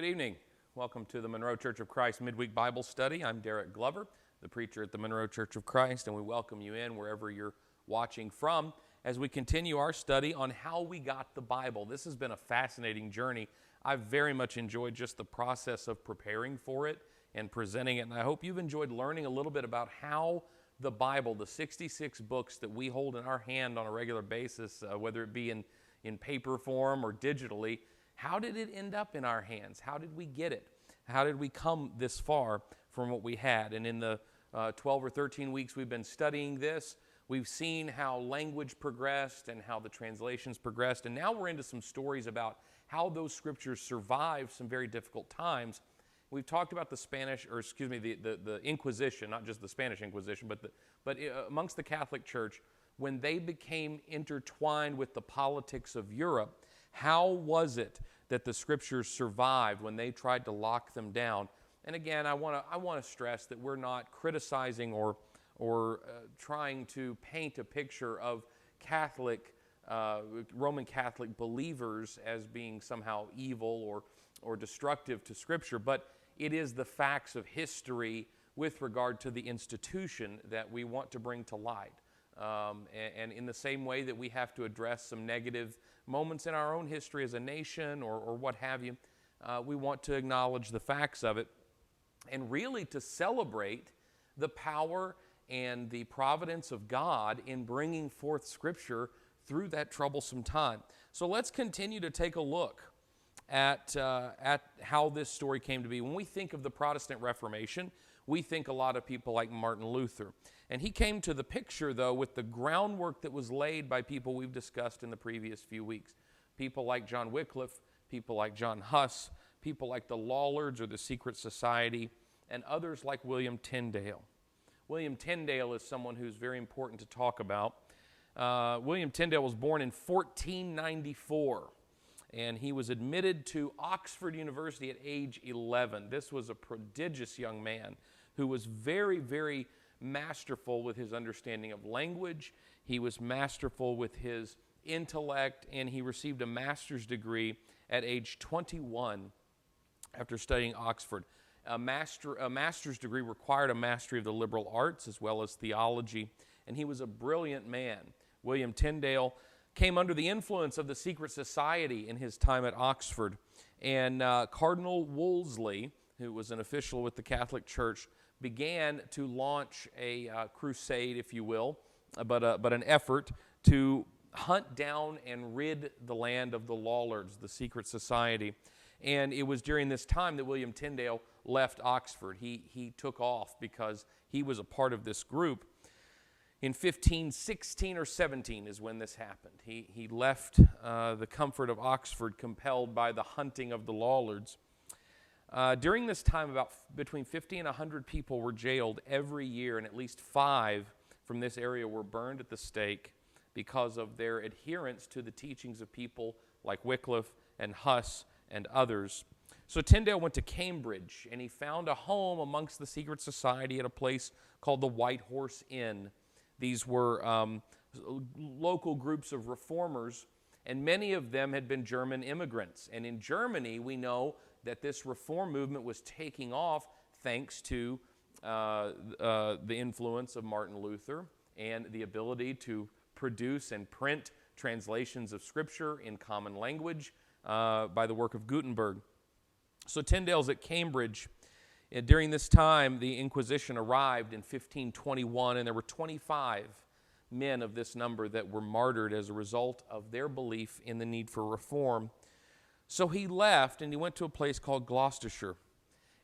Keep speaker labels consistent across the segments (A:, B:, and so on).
A: Good evening. Welcome to the Monroe Church of Christ Midweek Bible Study. I'm Derek Glover, the preacher at the Monroe Church of Christ, and we welcome you in wherever you're watching from as we continue our study on how we got the Bible. This has been a fascinating journey. I've very much enjoyed just the process of preparing for it and presenting it, and I hope you've enjoyed learning a little bit about how the Bible, the 66 books that we hold in our hand on a regular basis, uh, whether it be in, in paper form or digitally, how did it end up in our hands? How did we get it? How did we come this far from what we had? And in the uh, 12 or 13 weeks we've been studying this, we've seen how language progressed and how the translations progressed. And now we're into some stories about how those scriptures survived some very difficult times We've talked about the Spanish, or excuse me, the, the, the Inquisition, not just the Spanish Inquisition, but, the, but uh, amongst the Catholic Church, when they became intertwined with the politics of Europe, how was it that the scriptures survived when they tried to lock them down? And again, I want to I want to stress that we're not criticizing or or uh, trying to paint a picture of Catholic uh, Roman Catholic believers as being somehow evil or or destructive to Scripture, but it is the facts of history with regard to the institution that we want to bring to light. Um, and, and, in the same way that we have to address some negative moments in our own history as a nation or, or what have you, uh, we want to acknowledge the facts of it and really to celebrate the power and the providence of God in bringing forth Scripture through that troublesome time. So let's continue to take a look at, uh, at how this story came to be. When we think of the Protestant Reformation, we think a lot of people like Martin Luther. And he came to the picture, though, with the groundwork that was laid by people we've discussed in the previous few weeks. People like John Wycliffe, people like John Huss, people like the Lollards or the Secret Society, and others like William Tyndale. William Tyndale is someone who's very important to talk about. Uh, William Tyndale was born in 1494 and he was admitted to Oxford University at age 11. This was a prodigious young man who was very, very masterful with his understanding of language. He was masterful with his intellect, and he received a master's degree at age 21 after studying Oxford. A, master, a master's degree required a mastery of the liberal arts as well as theology, and he was a brilliant man. William Tyndale came under the influence of the secret society in his time at Oxford. And uh, Cardinal Wolsey, who was an official with the Catholic Church, began to launch a uh, crusade, if you will, uh, but, uh, but an effort to hunt down and rid the land of the Lollards, the secret society. And it was during this time that William Tyndale left Oxford. He, he took off because he was a part of this group in 1516 or 17 is when this happened. He, he left uh, the comfort of Oxford compelled by the hunting of the Lollards. Uh, during this time, about f- between 50 and 100 people were jailed every year, and at least five from this area were burned at the stake because of their adherence to the teachings of people like Wycliffe and Huss and others. So Tyndale went to Cambridge, and he found a home amongst the secret society at a place called the White Horse Inn. These were um, local groups of reformers, and many of them had been German immigrants. And in Germany, we know that this reform movement was taking off thanks to uh, uh, the influence of Martin Luther and the ability to produce and print translations of Scripture in common language uh, by the work of Gutenberg. So Tyndale's at Cambridge and during this time, the Inquisition arrived in 1521, and there were 25 men of this number that were martyred as a result of their belief in the need for reform. So he left and he went to a place called Gloucestershire.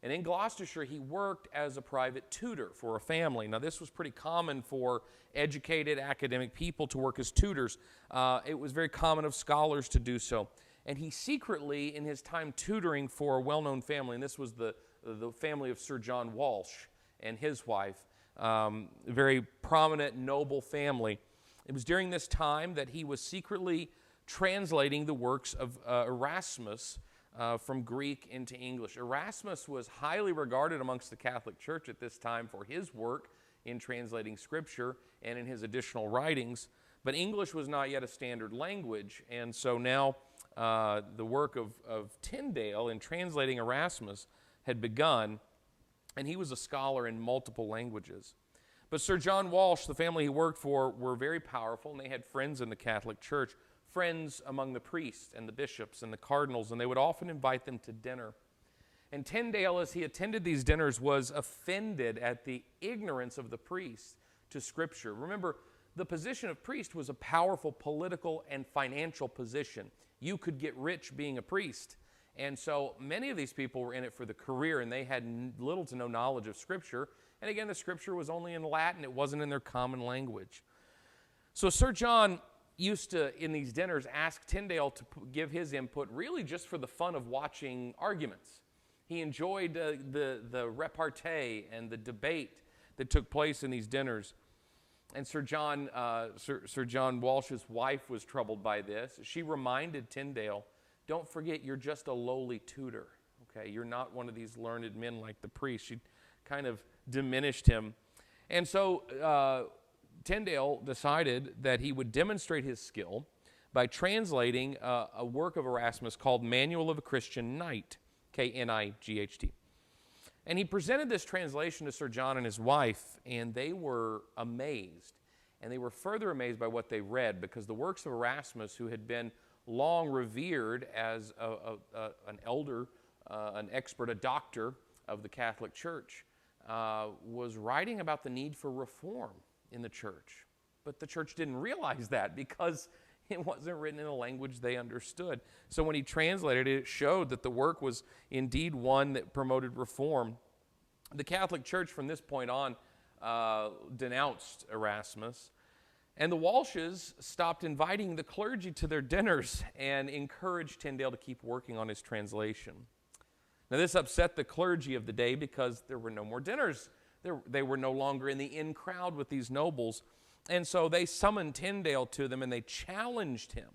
A: And in Gloucestershire, he worked as a private tutor for a family. Now, this was pretty common for educated academic people to work as tutors. Uh, it was very common of scholars to do so. And he secretly, in his time tutoring for a well known family, and this was the the family of Sir John Walsh and his wife, um, a very prominent, noble family. It was during this time that he was secretly translating the works of uh, Erasmus uh, from Greek into English. Erasmus was highly regarded amongst the Catholic Church at this time for his work in translating Scripture and in his additional writings, but English was not yet a standard language, and so now uh, the work of, of Tyndale in translating Erasmus had begun, and he was a scholar in multiple languages. But Sir John Walsh, the family he worked for, were very powerful, and they had friends in the Catholic Church, friends among the priests and the bishops and the cardinals, and they would often invite them to dinner. And Tyndale, as he attended these dinners, was offended at the ignorance of the priests to Scripture. Remember, the position of priest was a powerful political and financial position. You could get rich being a priest. And so many of these people were in it for the career, and they had little to no knowledge of Scripture. And again, the Scripture was only in Latin, it wasn't in their common language. So Sir John used to, in these dinners, ask Tyndale to give his input really just for the fun of watching arguments. He enjoyed uh, the, the repartee and the debate that took place in these dinners. And Sir John, uh, Sir, Sir John Walsh's wife was troubled by this. She reminded Tyndale, don't forget you're just a lowly tutor. Okay, you're not one of these learned men like the priest. She kind of diminished him. And so uh, Tyndale decided that he would demonstrate his skill by translating uh, a work of Erasmus called Manual of a Christian Knight. K N I G H T. And he presented this translation to Sir John and his wife, and they were amazed. And they were further amazed by what they read because the works of Erasmus, who had been long revered as a, a, a, an elder, uh, an expert, a doctor of the Catholic Church, uh, was writing about the need for reform in the church. But the church didn't realize that because It wasn't written in a language they understood. So when he translated it, it showed that the work was indeed one that promoted reform. The Catholic Church, from this point on, uh, denounced Erasmus. And the Walshes stopped inviting the clergy to their dinners and encouraged Tyndale to keep working on his translation. Now, this upset the clergy of the day because there were no more dinners. They were no longer in the in crowd with these nobles. And so they summoned Tyndale to them and they challenged him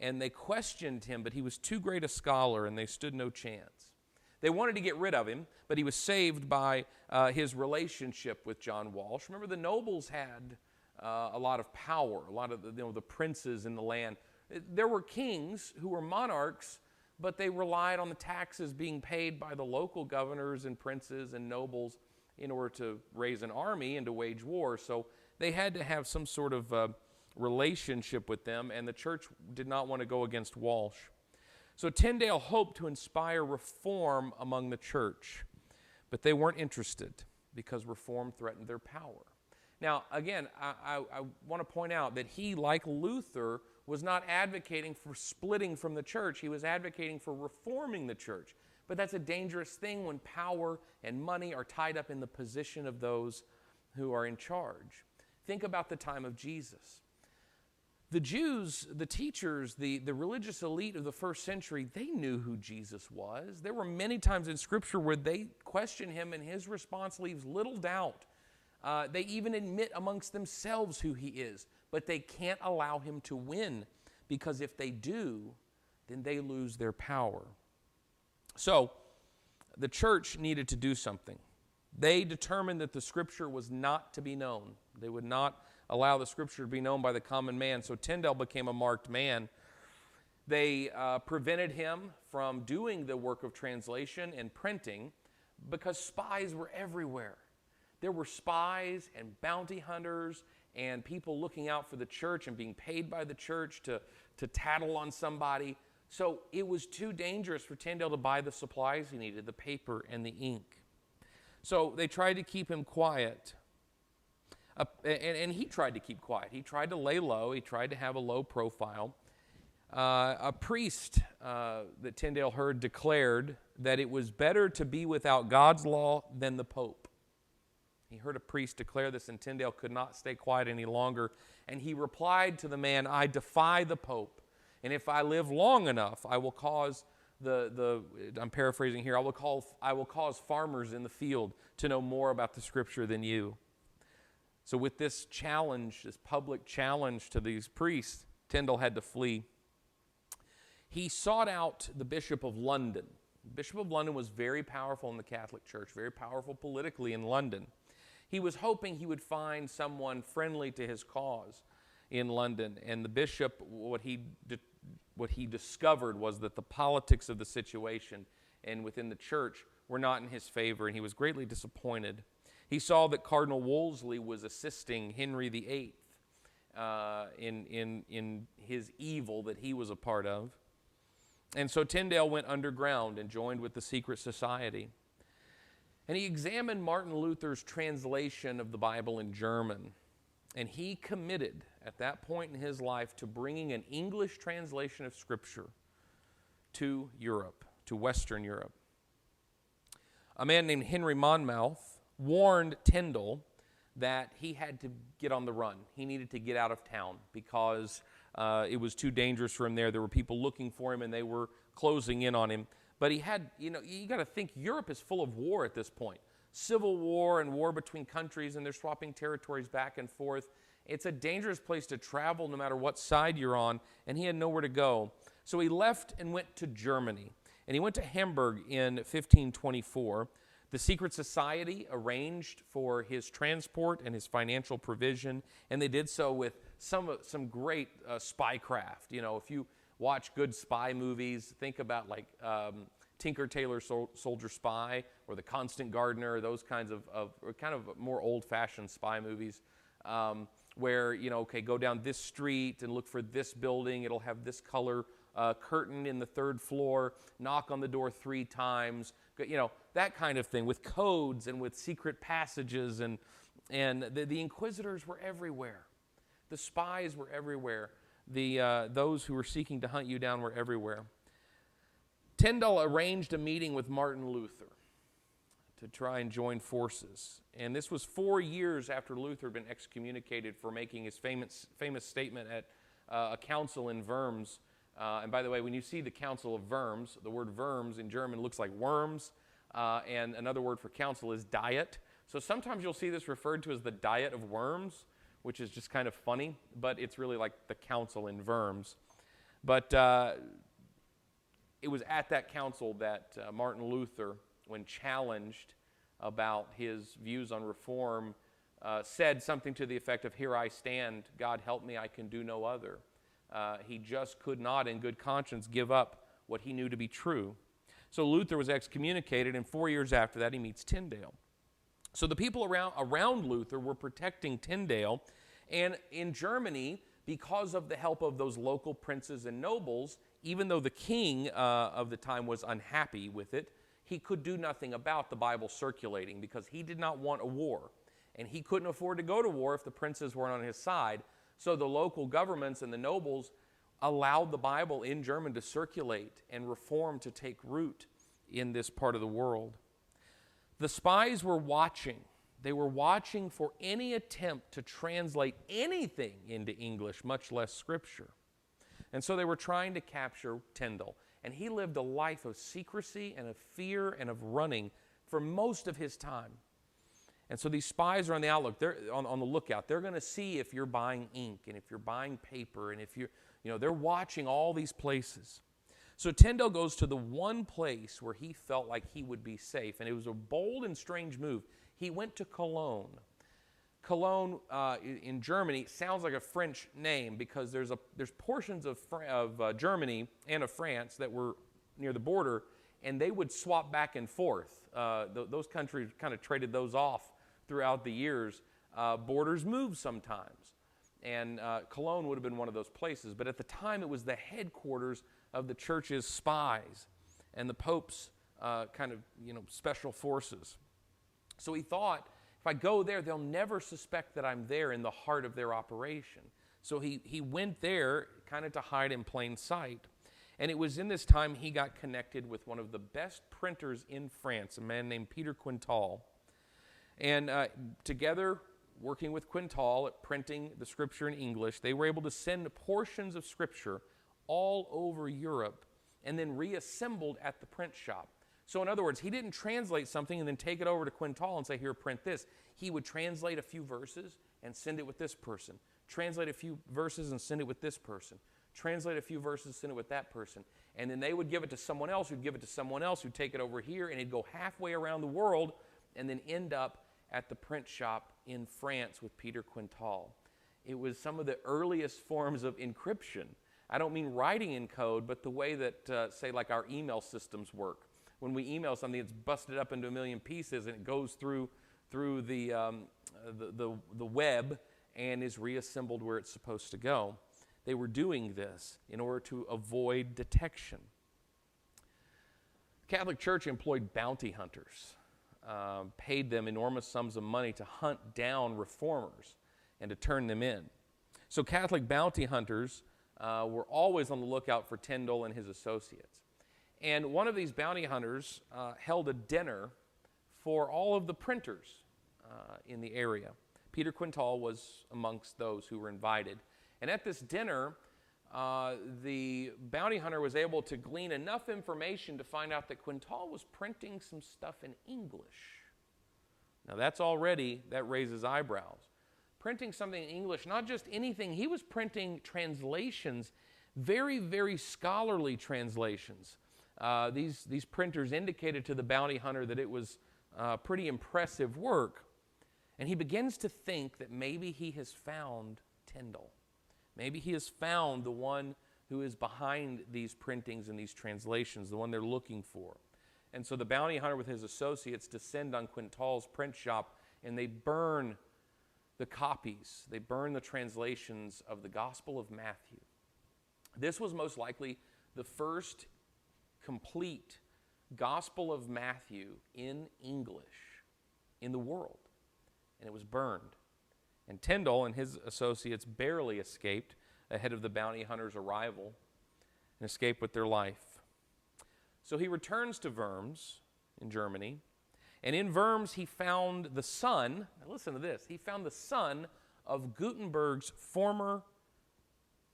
A: and they questioned him, but he was too great a scholar and they stood no chance. They wanted to get rid of him, but he was saved by uh, his relationship with John Walsh. Remember, the nobles had uh, a lot of power, a lot of the, you know, the princes in the land. There were kings who were monarchs, but they relied on the taxes being paid by the local governors and princes and nobles in order to raise an army and to wage war. So they had to have some sort of uh, relationship with them, and the church did not want to go against Walsh. So Tyndale hoped to inspire reform among the church, but they weren't interested because reform threatened their power. Now, again, I, I, I want to point out that he, like Luther, was not advocating for splitting from the church. He was advocating for reforming the church. But that's a dangerous thing when power and money are tied up in the position of those who are in charge. Think about the time of Jesus. The Jews, the teachers, the, the religious elite of the first century, they knew who Jesus was. There were many times in Scripture where they question him, and his response leaves little doubt. Uh, they even admit amongst themselves who he is, but they can't allow him to win because if they do, then they lose their power. So, the church needed to do something. They determined that the scripture was not to be known. They would not allow the scripture to be known by the common man. So Tyndale became a marked man. They uh, prevented him from doing the work of translation and printing because spies were everywhere. There were spies and bounty hunters and people looking out for the church and being paid by the church to, to tattle on somebody. So it was too dangerous for Tyndale to buy the supplies he needed the paper and the ink. So they tried to keep him quiet. Uh, and, and, he tried to keep quiet. He tried to lay low, he tried to have a low profile. Uh, a priest uh, that Tyndale heard declared that it was better to be without God's law than the Pope. He heard a priest declare this, and Tyndale could not stay quiet any longer. And he replied to the man, I defy the Pope, and if I live long enough, I will cause the, the I'm paraphrasing here, I will, call, I will cause farmers in the field to know more about the scripture than you. So, with this challenge, this public challenge to these priests, Tyndale had to flee. He sought out the Bishop of London. The Bishop of London was very powerful in the Catholic Church, very powerful politically in London. He was hoping he would find someone friendly to his cause in London. And the bishop, what he de- what he discovered was that the politics of the situation and within the church were not in his favor, and he was greatly disappointed. He saw that Cardinal Wolsey was assisting Henry VIII uh, in, in, in his evil that he was a part of. And so Tyndale went underground and joined with the secret society. And he examined Martin Luther's translation of the Bible in German. And he committed at that point in his life to bringing an English translation of Scripture to Europe, to Western Europe. A man named Henry Monmouth warned Tyndale that he had to get on the run. He needed to get out of town because uh, it was too dangerous for him there. There were people looking for him and they were closing in on him. But he had, you know, you got to think Europe is full of war at this point civil war and war between countries, and they're swapping territories back and forth. It's a dangerous place to travel no matter what side you're on, and he had nowhere to go. So he left and went to Germany. And he went to Hamburg in 1524. The secret society arranged for his transport and his financial provision, and they did so with some, some great uh, spycraft. You know, if you watch good spy movies, think about like um, Tinker Tailor Sol- Soldier Spy or The Constant Gardener, those kinds of, of kind of more old fashioned spy movies. Um, where, you know, okay, go down this street and look for this building, it'll have this color uh, curtain in the third floor, knock on the door three times, you know, that kind of thing with codes and with secret passages. And, and the, the inquisitors were everywhere, the spies were everywhere, the, uh, those who were seeking to hunt you down were everywhere. Tyndale arranged a meeting with Martin Luther to try and join forces. And this was four years after Luther had been excommunicated for making his famous, famous statement at uh, a council in Worms. Uh, and by the way, when you see the Council of Worms, the word Worms in German looks like worms, uh, and another word for council is diet. So sometimes you'll see this referred to as the Diet of Worms, which is just kind of funny, but it's really like the Council in Worms. But uh, it was at that council that uh, Martin Luther, when challenged about his views on reform, uh, said something to the effect of, Here I stand, God help me, I can do no other. Uh, he just could not, in good conscience, give up what he knew to be true. So Luther was excommunicated, and four years after that, he meets Tyndale. So the people around, around Luther were protecting Tyndale, and in Germany, because of the help of those local princes and nobles, even though the king uh, of the time was unhappy with it, he could do nothing about the Bible circulating because he did not want a war. And he couldn't afford to go to war if the princes weren't on his side. So the local governments and the nobles allowed the Bible in German to circulate and reform to take root in this part of the world. The spies were watching. They were watching for any attempt to translate anything into English, much less Scripture. And so they were trying to capture Tyndale. And he lived a life of secrecy and of fear and of running for most of his time. And so these spies are on the outlook. They're on, on the lookout. They're going to see if you're buying ink and if you're buying paper and if you're, you know, they're watching all these places. So Tyndale goes to the one place where he felt like he would be safe. And it was a bold and strange move. He went to Cologne. Cologne uh, in Germany sounds like a French name because there's, a, there's portions of, of uh, Germany and of France that were near the border, and they would swap back and forth. Uh, th- those countries kind of traded those off throughout the years. Uh, borders move sometimes, and uh, Cologne would have been one of those places. But at the time, it was the headquarters of the church's spies and the Pope's uh, kind of you know special forces. So he thought if I go there, they'll never suspect that I'm there in the heart of their operation. So he, he went there kind of to hide in plain sight. And it was in this time he got connected with one of the best printers in France, a man named Peter Quintal. And uh, together, working with Quintal at printing the scripture in English, they were able to send portions of scripture all over Europe and then reassembled at the print shop. So, in other words, he didn't translate something and then take it over to Quintal and say, Here, print this. He would translate a few verses and send it with this person, translate a few verses and send it with this person, translate a few verses, send it with that person. And then they would give it to someone else who'd give it to someone else who'd take it over here, and he'd go halfway around the world and then end up at the print shop in France with Peter Quintal. It was some of the earliest forms of encryption I don't mean writing in code, but the way that, uh, say, like our email systems work. When we email something, it's busted up into a million pieces and it goes through, through the, um, the, the, the web and is reassembled where it's supposed to go. They were doing this in order to avoid detection. The Catholic Church employed bounty hunters, uh, paid them enormous sums of money to hunt down reformers and to turn them in. So, Catholic bounty hunters uh, were always on the lookout for Tyndale and his associates. And one of these bounty hunters uh, held a dinner for all of the printers uh, in the area. Peter Quintal was amongst those who were invited. And at this dinner, uh, the bounty hunter was able to glean enough information to find out that Quintal was printing some stuff in English. Now, that's already, that raises eyebrows. Printing something in English, not just anything, he was printing translations, very, very scholarly translations. Uh, these, these printers indicated to the bounty hunter that it was uh, pretty impressive work. And he begins to think that maybe he has found Tyndale. Maybe he has found the one who is behind these printings and these translations, the one they're looking for. And so the bounty hunter with his associates descend on Quintal's print shop and they burn the copies, they burn the translations of the Gospel of Matthew. This was most likely the first complete Gospel of Matthew in English in the world and it was burned. And Tyndale and his associates barely escaped ahead of the bounty hunter's arrival and escaped with their life. So he returns to Worms in Germany, and in Worms he found the son, listen to this, he found the son of Gutenberg's former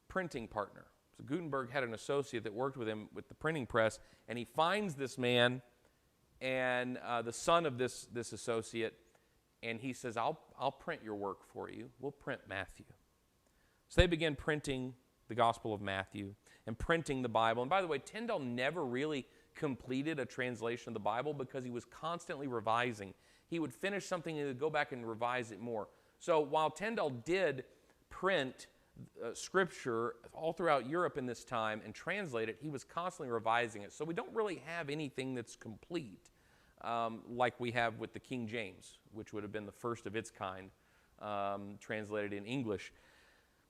A: printing partner. So Gutenberg had an associate that worked with him with the printing press, and he finds this man and uh, the son of this, this associate and he says, I'll, I'll print your work for you. We'll print Matthew. So they begin printing the Gospel of Matthew and printing the Bible. And by the way, Tyndale never really completed a translation of the Bible because he was constantly revising. He would finish something and go back and revise it more. So while Tyndale did print uh, scripture all throughout Europe in this time and translate it, he was constantly revising it. So we don't really have anything that's complete um, like we have with the King James, which would have been the first of its kind um, translated in English.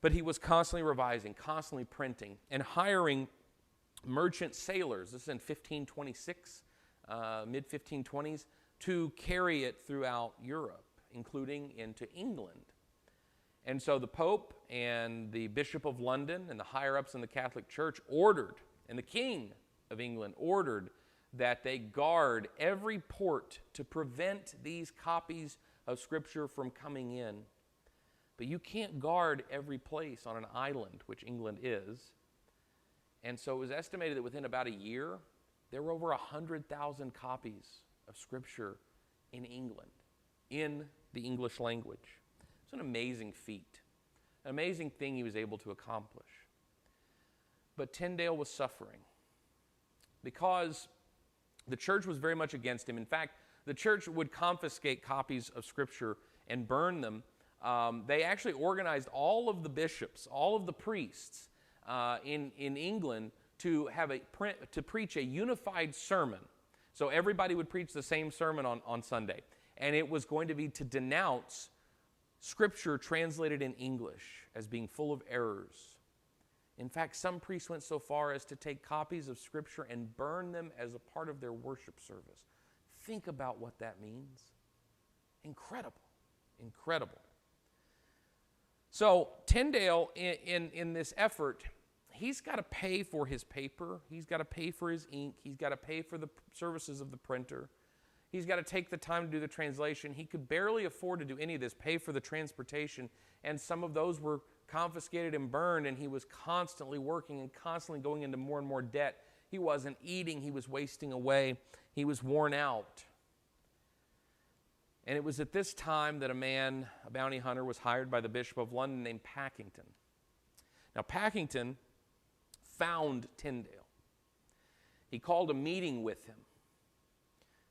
A: But he was constantly revising, constantly printing, and hiring merchant sailors. This is in 1526, uh, mid 1520s, to carry it throughout Europe, including into England. And so the Pope and the Bishop of London and the higher ups in the Catholic Church ordered, and the King of England ordered that they guard every port to prevent these copies of Scripture from coming in. But you can't guard every place on an island, which England is. And so it was estimated that within about a year, there were over 100,000 copies of Scripture in England, in the English language. It's an amazing feat, an amazing thing he was able to accomplish. But Tyndale was suffering because the church was very much against him. In fact, the church would confiscate copies of Scripture and burn them. Um, they actually organized all of the bishops, all of the priests uh, in, in England to, have a to preach a unified sermon. So everybody would preach the same sermon on, on Sunday. And it was going to be to denounce Scripture translated in English as being full of errors in fact, some priests went so far as to take copies of Scripture and burn them as a part of their worship service. Think about what that means. Incredible. Incredible. So, Tyndale, in, in, in this effort, he's got to pay for his paper, he's got to pay for his ink, he's got to pay for the services of the printer. He's got to take the time to do the translation. He could barely afford to do any of this, pay for the transportation, and some of those were confiscated and burned, and he was constantly working and constantly going into more and more debt. He wasn't eating, he was wasting away, he was worn out. And it was at this time that a man, a bounty hunter, was hired by the Bishop of London named Packington. Now, Packington found Tyndale. He called a meeting with him.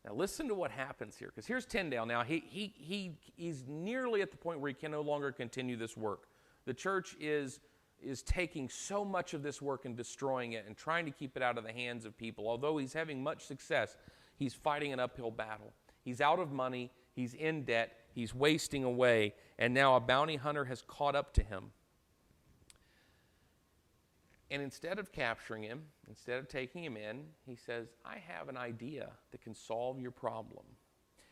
A: Now, listen to what happens here, because here's Tyndale. Now, he, he, he, he's nearly at the point where he can no longer continue this work. The church is, is taking so much of this work and destroying it and trying to keep it out of the hands of people. Although he's having much success, he's fighting an uphill battle. He's out of money, he's in debt, he's wasting away, and now a bounty hunter has caught up to him. And instead of capturing him, instead of taking him in, he says, I have an idea that can solve your problem.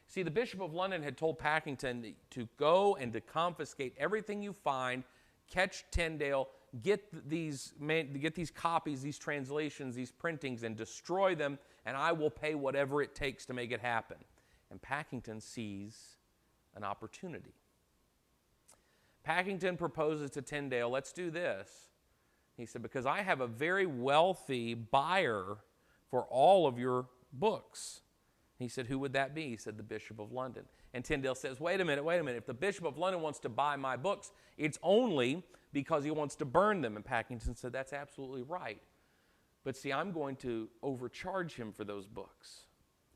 A: See, the Bishop of London had told Packington to go and to confiscate everything you find, catch Tyndale, get these, get these copies, these translations, these printings, and destroy them, and I will pay whatever it takes to make it happen. And Packington sees an opportunity. Packington proposes to Tyndale, let's do this. He said, because I have a very wealthy buyer for all of your books. He said, Who would that be? He said, The Bishop of London. And Tyndale says, Wait a minute, wait a minute. If the Bishop of London wants to buy my books, it's only because he wants to burn them. And Packington said, That's absolutely right. But see, I'm going to overcharge him for those books.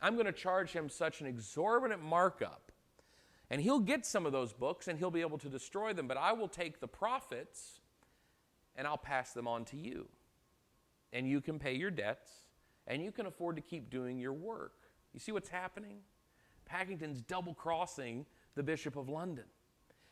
A: I'm going to charge him such an exorbitant markup. And he'll get some of those books and he'll be able to destroy them, but I will take the profits and I'll pass them on to you. And you can pay your debts and you can afford to keep doing your work. You see what's happening? Packington's double crossing the Bishop of London.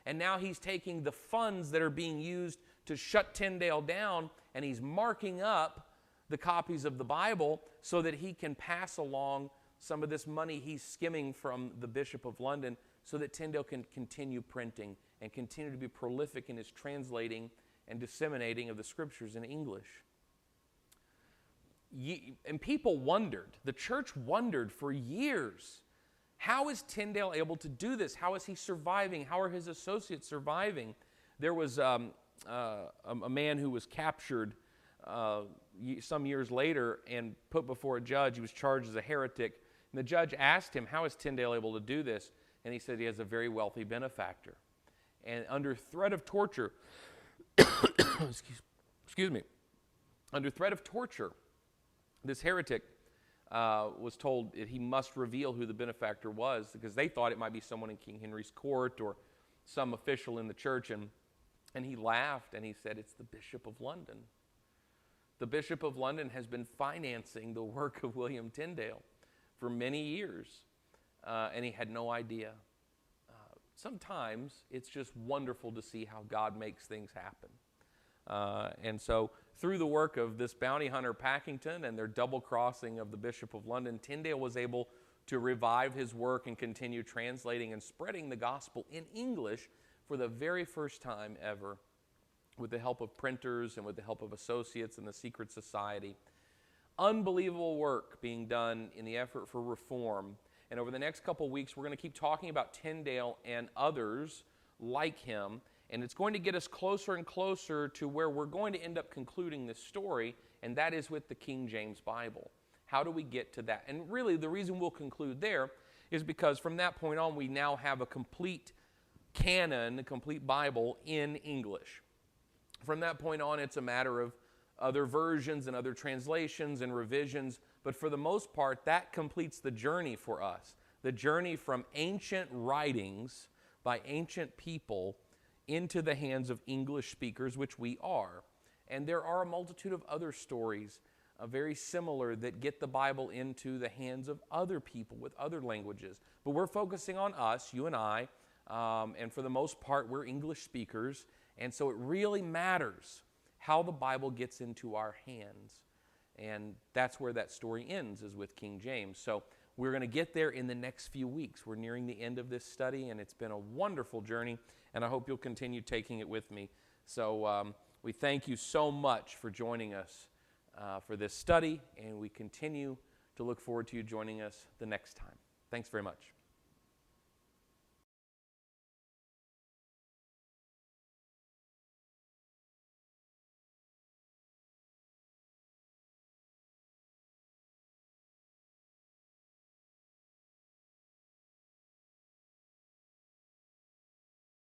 A: And now he's taking the funds that are being used to shut Tyndale down and he's marking up the copies of the Bible so that he can pass along some of this money he's skimming from the Bishop of London so that Tyndale can continue printing and continue to be prolific in his translating and disseminating of the scriptures in English. And people wondered, the church wondered for years how is Tyndale able to do this? How is he surviving? How are his associates surviving? There was um, uh, a man who was captured uh, some years later and put before a judge. He was charged as a heretic. And the judge asked him, How is Tyndale able to do this? And he said he has a very wealthy benefactor. And under threat of torture, excuse, me, under threat of torture, this heretic uh, was told that he must reveal who the benefactor was because they thought it might be someone in King Henry's court or some official in the church. And, and he laughed and he said, It's the Bishop of London. The Bishop of London has been financing the work of William Tyndale for many years, uh, and he had no idea. Sometimes it's just wonderful to see how God makes things happen. Uh, and so, through the work of this bounty hunter Packington and their double crossing of the Bishop of London, Tyndale was able to revive his work and continue translating and spreading the gospel in English for the very first time ever with the help of printers and with the help of associates in the secret society. Unbelievable work being done in the effort for reform. And over the next couple weeks, we're going to keep talking about Tyndale and others like him and it's going to get us closer and closer to where we're going to end up concluding this story, and that is with the King James Bible. How do we get to that? And really, the reason we'll conclude there is because from that point on, we now have a complete canon, a complete Bible in English. From that point on, it's a matter of other versions and other translations and revisions, but for the most part, that completes the journey for us. The journey from ancient writings by ancient people into the hands of English speakers, which we are. And there are a multitude of other stories uh, very similar that get the Bible into the hands of other people with other languages. But we're focusing on us, you and I, um, and for the most part, we're English speakers. And so it really matters how the Bible gets into our hands. And that's where that story ends, is with King James. So we're going to get there in the next few weeks. We're nearing the end of this study, and it's been a wonderful journey and I hope you'll continue taking it with me. So um, we thank you so much for joining us uh, for this study, and we continue to look forward to you joining us the next time. Thanks very much.